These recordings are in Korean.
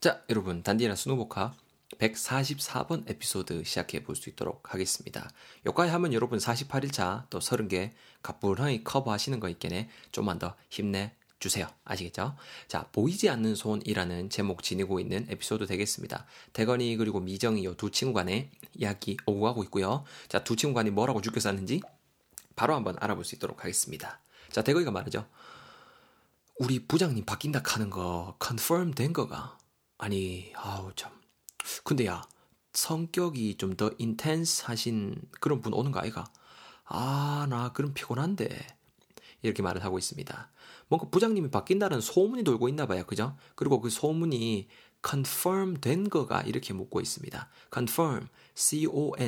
자, 여러분, 단디나 스노보카 144번 에피소드 시작해 볼 수 있도록 하겠습니다. 여기까지 하면 여러분 48일차 또 30개 가뿐하게 커버하시는 거 있겠네. 좀만 더 힘내 주세요. 아시겠죠? 자, 보이지 않는 손이라는 제목 지니고 있는 에피소드 되겠습니다. 대건이 그리고 미정이 요 두 친구 간의 이야기 오고 가고 있고요. 자, 두 친구 간이 뭐라고 죽여 쌌는지 바로 한번 알아볼 수 있도록 하겠습니다. 자, 대건이가 말하죠. 우리 부장님 바뀐다 하는 거 컨펌 된 거가 아니, 아우 참. 근데 야, 성격이 좀 더 인텐스 하신 그런 분 오는 거 아이가? 아, 나 그럼 피곤한데. 이렇게 말을 하고 있습니다. 뭔가 부장님이 바뀐다는 소문이 돌고 있나 봐요. 그죠? 그리고 그 소문이 confirm 된 거가 이렇게 묻고 있습니다. confirm, C-O-N-F-I-R-M이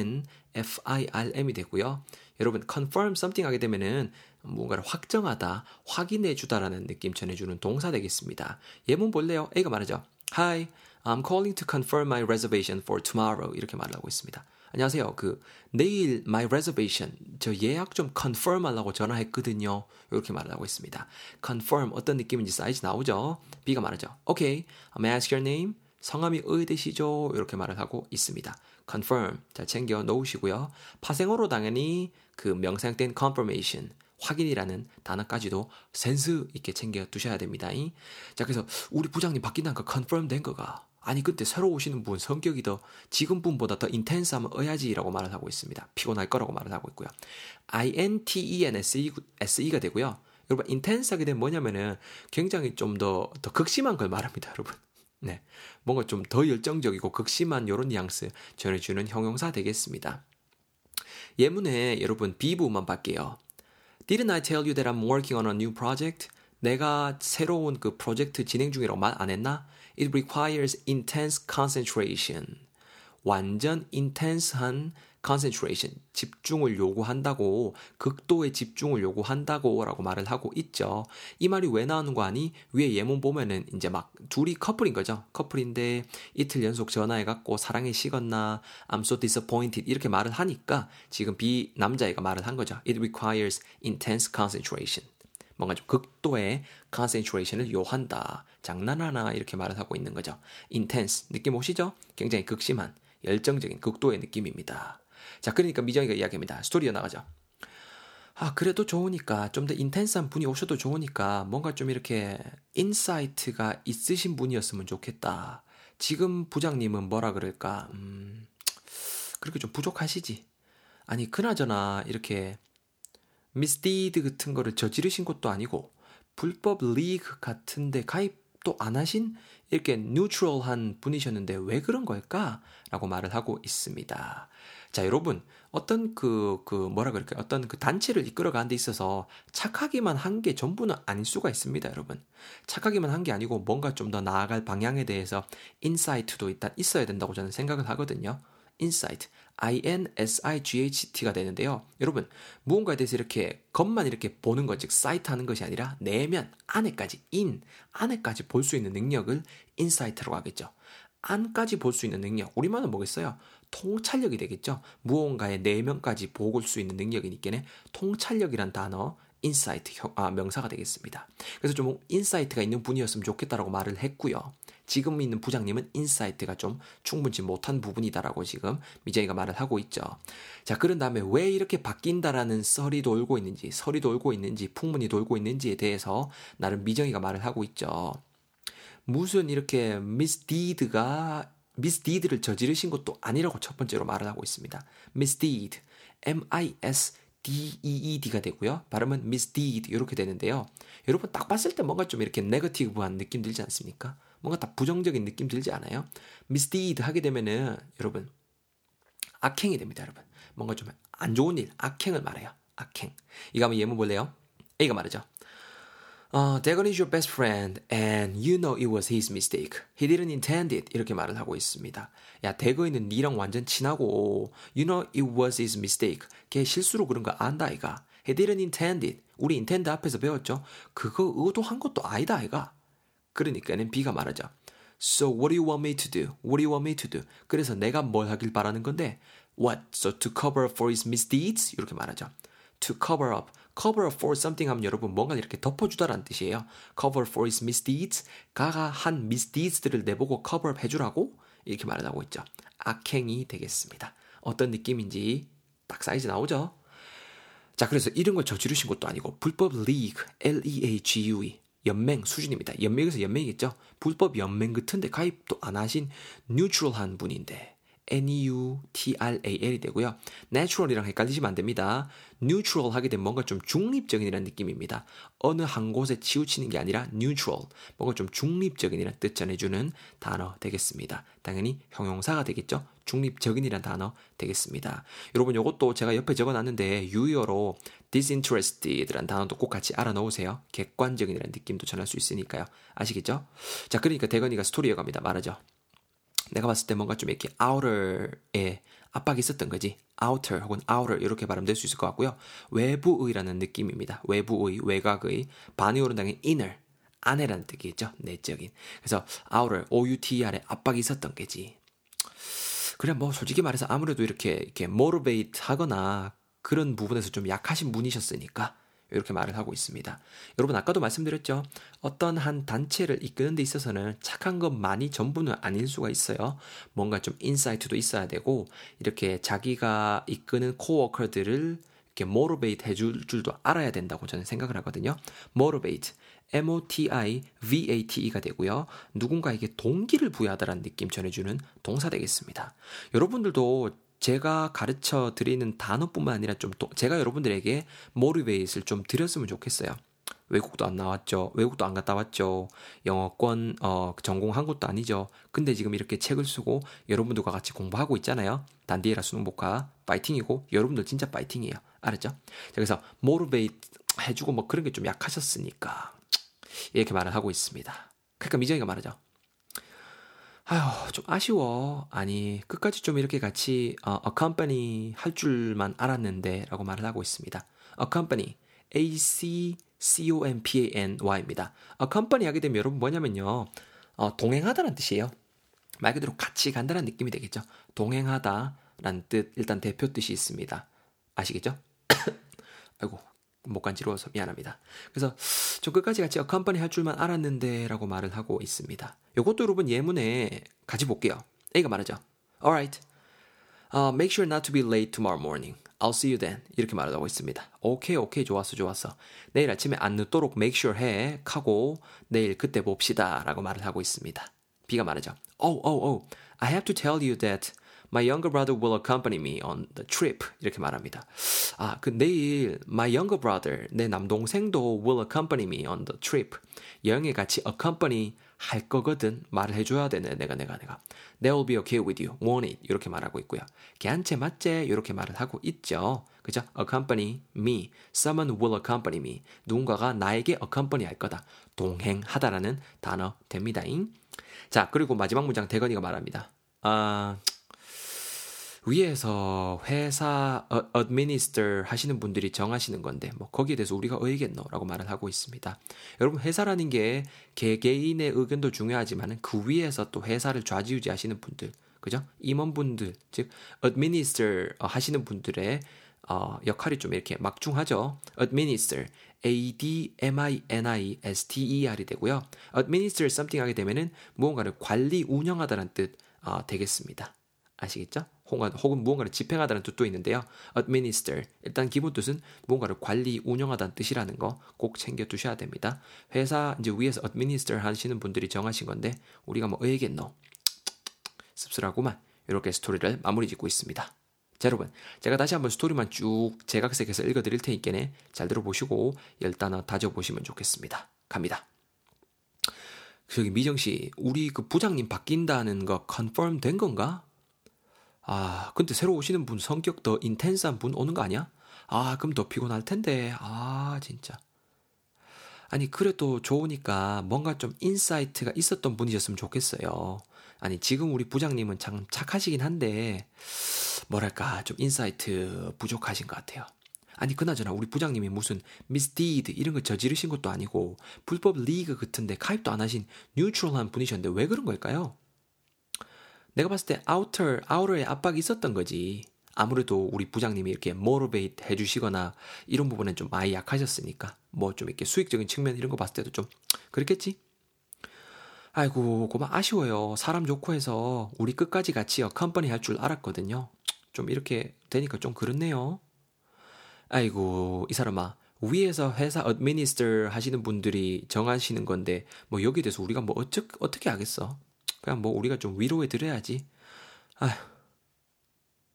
되고요. 여러분, confirm something 하게 되면은 뭔가를 확정하다, 확인해 주다라는 느낌 전해주는 동사 되겠습니다. 예문 볼래요? A가 말하죠. Hi, I'm calling to confirm my reservation for tomorrow. 이렇게 말을 하고 있습니다. 안녕하세요. 그 내일 my reservation 저 예약 좀 confirm 하려고 전화했거든요. 이렇게 말을 하고 있습니다. confirm 어떤 느낌인지 사이즈 나오죠? B가 말하죠. Okay, may I ask your name? 성함이 어디시죠? 이렇게 말을 하고 있습니다. confirm 잘 챙겨 놓으시고요. 파생어로 당연히 그 명사형된 confirmation 확인이라는 단어까지도 센스 있게 챙겨 두셔야 됩니다. 자, 그래서 우리 부장님 바뀐다는 거 컨펌 된 거가 아니 그때 새로 오시는 분 성격이 더 지금 분보다 더 인텐스하면 어야지라고 말을 하고 있습니다. 피곤할 거라고 말을 하고 있고요. INTENSE가 되고요. 여러분 인텐스하게 되면 뭐냐면은 굉장히 좀 더더 극심한 걸 말합니다, 여러분. 네, 뭔가 좀 더 열정적이고 극심한 이런 뉘앙스 전해주는 형용사 되겠습니다. 예문에 여러분 B 부분만 볼게요. Didn't I tell you that I'm working on a new project? 내가 새로운 그 프로젝트 진행 중이라고 말 안 했나? It requires intense concentration. 완전 intense한 concentration, 집중을 요구한다고, 극도의 집중을 요구한다고 라고 말을 하고 있죠. 이 말이 왜 나오는 거 아니? 위에 예문 보면은 이제 막 둘이 커플인 거죠. 커플인데 이틀 연속 전화해갖고 사랑에 식었나, I'm so disappointed 이렇게 말을 하니까 지금 비 남자애가 말을 한 거죠. It requires intense concentration. 뭔가 좀 극도의 concentration을 요한다. 장난하나 이렇게 말을 하고 있는 거죠. intense 느낌 오시죠? 굉장히 극심한 열정적인 극도의 느낌입니다. 자, 그러니까 미정이가 이야기합니다. 스토리가 나가죠. 아, 그래도 좋으니까, 좀 더 intense한 분이 오셔도 좋으니까, 뭔가 좀 이렇게 insight가 있으신 분이었으면 좋겠다. 지금 부장님은 뭐라 그럴까, 음, 그렇게 좀 부족하시지. 아니, 그나저나, 이렇게, misdeed 같은 거를 저지르신 것도 아니고, 불법 리그 같은데 가입도 안 하신 이렇게 neutral한 분이셨는데 왜 그런 걸까? 라고 말을 하고 있습니다. 자, 여러분, 어떤 그, 그, 뭐라 그럴까요? 어떤 그 단체를 이끌어가는 데 있어서 착하기만 한 게 전부는 아닐 수가 있습니다, 여러분. 착하기만 한 게 아니고 뭔가 좀 더 나아갈 방향에 대해서 insight도 일단 있어야 된다고 저는 생각을 하거든요. Insight. INSIGHT가 되는데요. 여러분, 무언가에 대해서 이렇게 겉만 이렇게 보는 것, 즉, sight 하는 것이 아니라 내면, 안에까지, in, 안에까지 볼 수 있는 능력을 insight라고 하겠죠. 안까지 볼 수 있는 능력. 우리말은 뭐겠어요? 통찰력이 되겠죠. 무언가의 내면까지 보고 수 있는 능력이니까 통찰력이란 단어 insight 아, 명사가 되겠습니다. 그래서 좀 insight가 있는 분이었으면 좋겠다라고 말을 했고요. 지금 있는 부장님은 insight가 좀 충분치 못한 부분이다라고 지금 미정이가 말을 하고 있죠. 자, 그런 다음에 왜 이렇게 바뀐다라는 썰이 돌고 있는지, 설이 돌고 있는지, 풍문이 돌고 있는지에 대해서 나름 미정이가 말을 하고 있죠. 무슨 이렇게 미스디드가 미스디드를 저지르신 것도 아니라고 첫 번째로 말을 하고 있습니다. misdeed, M-I-S-D-E-E-D가 되고요. 발음은 misdeed 이렇게 되는데요. 여러분 딱 봤을 때 뭔가 좀 이렇게 네거티브한 느낌 들지 않습니까? 뭔가 다 부정적인 느낌 들지 않아요? misdeed 하게 되면은 여러분 악행이 됩니다, 여러분. 뭔가 좀 안 좋은 일, 악행을 말해요. 악행. 이거 한번 예문 볼래요? A가 말하죠. 어, Dagon is your best friend and you know it was his mistake. He didn't intend it. 이렇게 말을 하고 있습니다. 야, 대거이는 니랑 완전 친하고 you know it was his mistake. 걔 실수로 그런 거 안다 아이가. He didn't intend it. 우리 intend 앞에서 배웠죠? 그거 의도한 것도 아니다 아이가. 그러니까는 B가 말하죠. So what do you want me to do? What do you want me to do? 그래서 내가 뭘 하길 바라는 건데 What? So to cover for his misdeeds? 이렇게 말하죠. To cover up cover for something 하면 여러분 뭔가 이렇게 덮어주다라는 뜻이에요. cover for his misdeeds. 가가 한 misdeeds들을 내보고 cover 해주라고 이렇게 말을 하고 있죠. 악행이 되겠습니다. 어떤 느낌인지 딱 사이즈 나오죠? 자, 그래서 이런 걸 저지르신 것도 아니고 불법 league, L-E-A-G-U-E 연맹 수준입니다. 연맹에서 연맹이겠죠. 불법 연맹 같은데 가입도 안 하신 뉴트럴한 분인데 N-E-U-T-R-A-L이 되고요. natural이랑 헷갈리시면 안 됩니다. neutral 하게 되면 뭔가 좀 중립적인이라는 느낌입니다. 어느 한 곳에 치우치는 게 아니라 neutral, 뭔가 좀 중립적인이라는 뜻 전해주는 단어 되겠습니다. 당연히 형용사가 되겠죠. 중립적인이라는 단어 되겠습니다. 여러분 이것도 제가 옆에 적어놨는데 유의어로 disinterested라는 단어도 꼭 같이 알아놓으세요. 객관적인이라는 느낌도 전할 수 있으니까요. 아시겠죠? 자, 그러니까 대건이가 스토리 이어갑니다. 말하죠. 내가 봤을 때 뭔가 좀 이렇게 outer에 압박이 있었던 거지. outer 혹은 outer 이렇게 발음될 수 있을 것 같고요. 외부의라는 느낌입니다. 외부의, 외곽의. 반의어는 당연히 inner, 안에라는 뜻이겠죠. 내적인. 그래서 outer, o-u-t-r에 압박이 있었던 거지. 그래 뭐 솔직히 말해서 아무래도 이렇게 이렇게 motivate 하거나 그런 부분에서 좀 약하신 분이셨으니까 이렇게 말을 하고 있습니다. 여러분 아까도 말씀드렸죠. 어떤 한 단체를 이끄는 데 있어서는 착한 것만이 전부는 아닐 수가 있어요. 뭔가 좀 인사이트도 있어야 되고 이렇게 자기가 이끄는 코워커들을 이렇게 모티베이트 해줄 줄도 알아야 된다고 저는 생각을 하거든요. motivate, M-O-T-I-V-A-T-E가 되고요. 누군가에게 동기를 부여하다라는 느낌 전해주는 동사 되겠습니다. 여러분들도 제가 가르쳐 드리는 단어뿐만 아니라 좀또 제가 여러분들에게 모티베이트를 좀 드렸으면 좋겠어요. 외국도 안 나왔죠. 외국도 안 갔다 왔죠. 영어권 어, 전공한 것도 아니죠. 근데 지금 이렇게 책을 쓰고 여러분들과 같이 공부하고 있잖아요. 단디에라 수능 복화 파이팅이고 여러분들 진짜 파이팅이에요. 알았죠? 그래서 모티베이트 해주고 뭐 그런 게 좀 약하셨으니까 이렇게 말을 하고 있습니다. 그러니까 미정이가 말하죠. 아휴, 좀 아쉬워. 아니, 끝까지 좀 이렇게 같이 어, accompany 할 줄만 알았는데 라고 말을 하고 있습니다. accompany, A-C-C-O-M-P-A-N-Y입니다. accompany 하게 되면 여러분 뭐냐면요. 어, 동행하다라는 뜻이에요. 말 그대로 같이 간다는 느낌이 되겠죠. 동행하다라는 뜻, 일단 대표 뜻이 있습니다. 아시겠죠? 아이고, 못 간지러워서 미안합니다. 그래서 저 끝까지 같이 어컴퍼니 할 줄만 알았는데 라고 말을 하고 있습니다. 요것도 여러분 예문에 같이 볼게요. A가 말하죠. Alright. Uh, make sure not to be late tomorrow morning. I'll see you then. 이렇게 말을 하고 있습니다. 오케이, 오케이, 좋았어, 좋았어. 내일 아침에 안 늦도록 make sure 해. 하고 내일 그때 봅시다. 라고 말을 하고 있습니다. B가 말하죠. Oh, oh, oh. I have to tell you that My younger brother will accompany me on the trip. 이렇게 말합니다. 아, 그 내일 my younger brother, 내 남동생도 will accompany me on the trip. 여행에 같이 accompany 할 거거든. 말을 해줘야 되네. 내가, 내가, 내가. They will be okay with you. Want it. 이렇게 말하고 있고요. 걔한테 맞제. 이렇게 말을 하고 있죠. 그죠? accompany me. Someone will accompany me. 누군가가 나에게 accompany 할 거다. 동행하다라는 단어 됩니다잉. 자, 그리고 마지막 문장 대건이가 말합니다. 아, 위에서 회사 administer 하시는 분들이 정하시는 건데 뭐 거기에 대해서 우리가 어이겠노라고 말을 하고 있습니다. 여러분 회사라는 게 개개인의 의견도 중요하지만 그 위에서 또 회사를 좌지우지 하시는 분들 그죠? 임원분들 즉 administer 하시는 분들의 어, 역할이 좀 이렇게 막중하죠. administer A D M I N I S T E R이 되고요. administer something 하게 되면은 무언가를 관리 운영하다는 뜻 어, 되겠습니다. 아시겠죠? 혹은 무언가를 집행하다는 뜻도 있는데요. administer 일단 기본 뜻은 무언가를 관리 운영하다는 뜻이라는 거 꼭 챙겨 두셔야 됩니다. 회사 이제 위에서 administer 하시는 분들이 정하신 건데 우리가 뭐 의겠노 씁쓸하고만 이렇게 스토리를 마무리 짓고 있습니다. 자 여러분 제가 다시 한번 스토리만 쭉 제각색해서 읽어 드릴 테니까네 잘 들어보시고 열 단어 다져 보시면 좋겠습니다. 갑니다. 저기 미정 씨, 우리 그 부장님 바뀐다는 거 confirm 된 건가? 아, 근데 새로 오시는 분 성격 더 intense한 분 오는 거 아니야? 아, 그럼 더 피곤할 텐데. 아, 진짜. 아니, 그래도 좋으니까 뭔가 좀 insight가 있었던 분이셨으면 좋겠어요. 아니, 지금 우리 부장님은 참 착하시긴 한데, 뭐랄까, 좀 insight 부족하신 것 같아요. 아니, 그나저나 우리 부장님이 무슨 misdeed 이런 거 저지르신 것도 아니고, 불법 리그 같은데 가입도 안 하신 neutral한 분이셨는데 왜 그런 걸까요? 내가 봤을 때 아우터, 아우터에 압박이 있었던 거지. 아무래도 우리 부장님이 이렇게 motivate 해주시거나 이런 부분은 좀 많이 약하셨으니까 뭐 좀 이렇게 수익적인 측면 이런 거 봤을 때도 좀 그랬겠지? 아이고 고마 아쉬워요. 사람 좋고 해서 우리 끝까지 같이 accompany 할 줄 알았거든요. 좀 이렇게 되니까 좀 그렇네요. 아이고 이 사람아 위에서 회사 어드미니스터 하시는 분들이 정하시는 건데 뭐 여기에 대해서 우리가 뭐 어쩌, 어떻게 하겠어? 그냥 뭐 우리가 좀 위로해 드려야지. 아휴.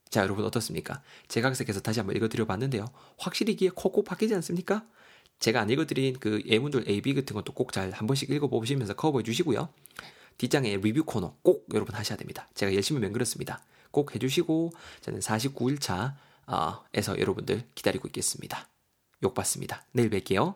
자 여러분 어떻습니까? 제각색해서 다시 한번 읽어드려 봤는데요. 확실히 이게 콕콕 바뀌지 않습니까? 제가 안 읽어드린 그 예문들 A, B 같은 것도 꼭 잘 한 번씩 읽어보시면서 커버해 주시고요. 뒷장에 리뷰 코너 꼭 여러분 하셔야 됩니다. 제가 열심히 맹글었습니다. 꼭 해주시고 저는 49일차에서 여러분들 기다리고 있겠습니다. 욕받습니다. 내일 뵐게요.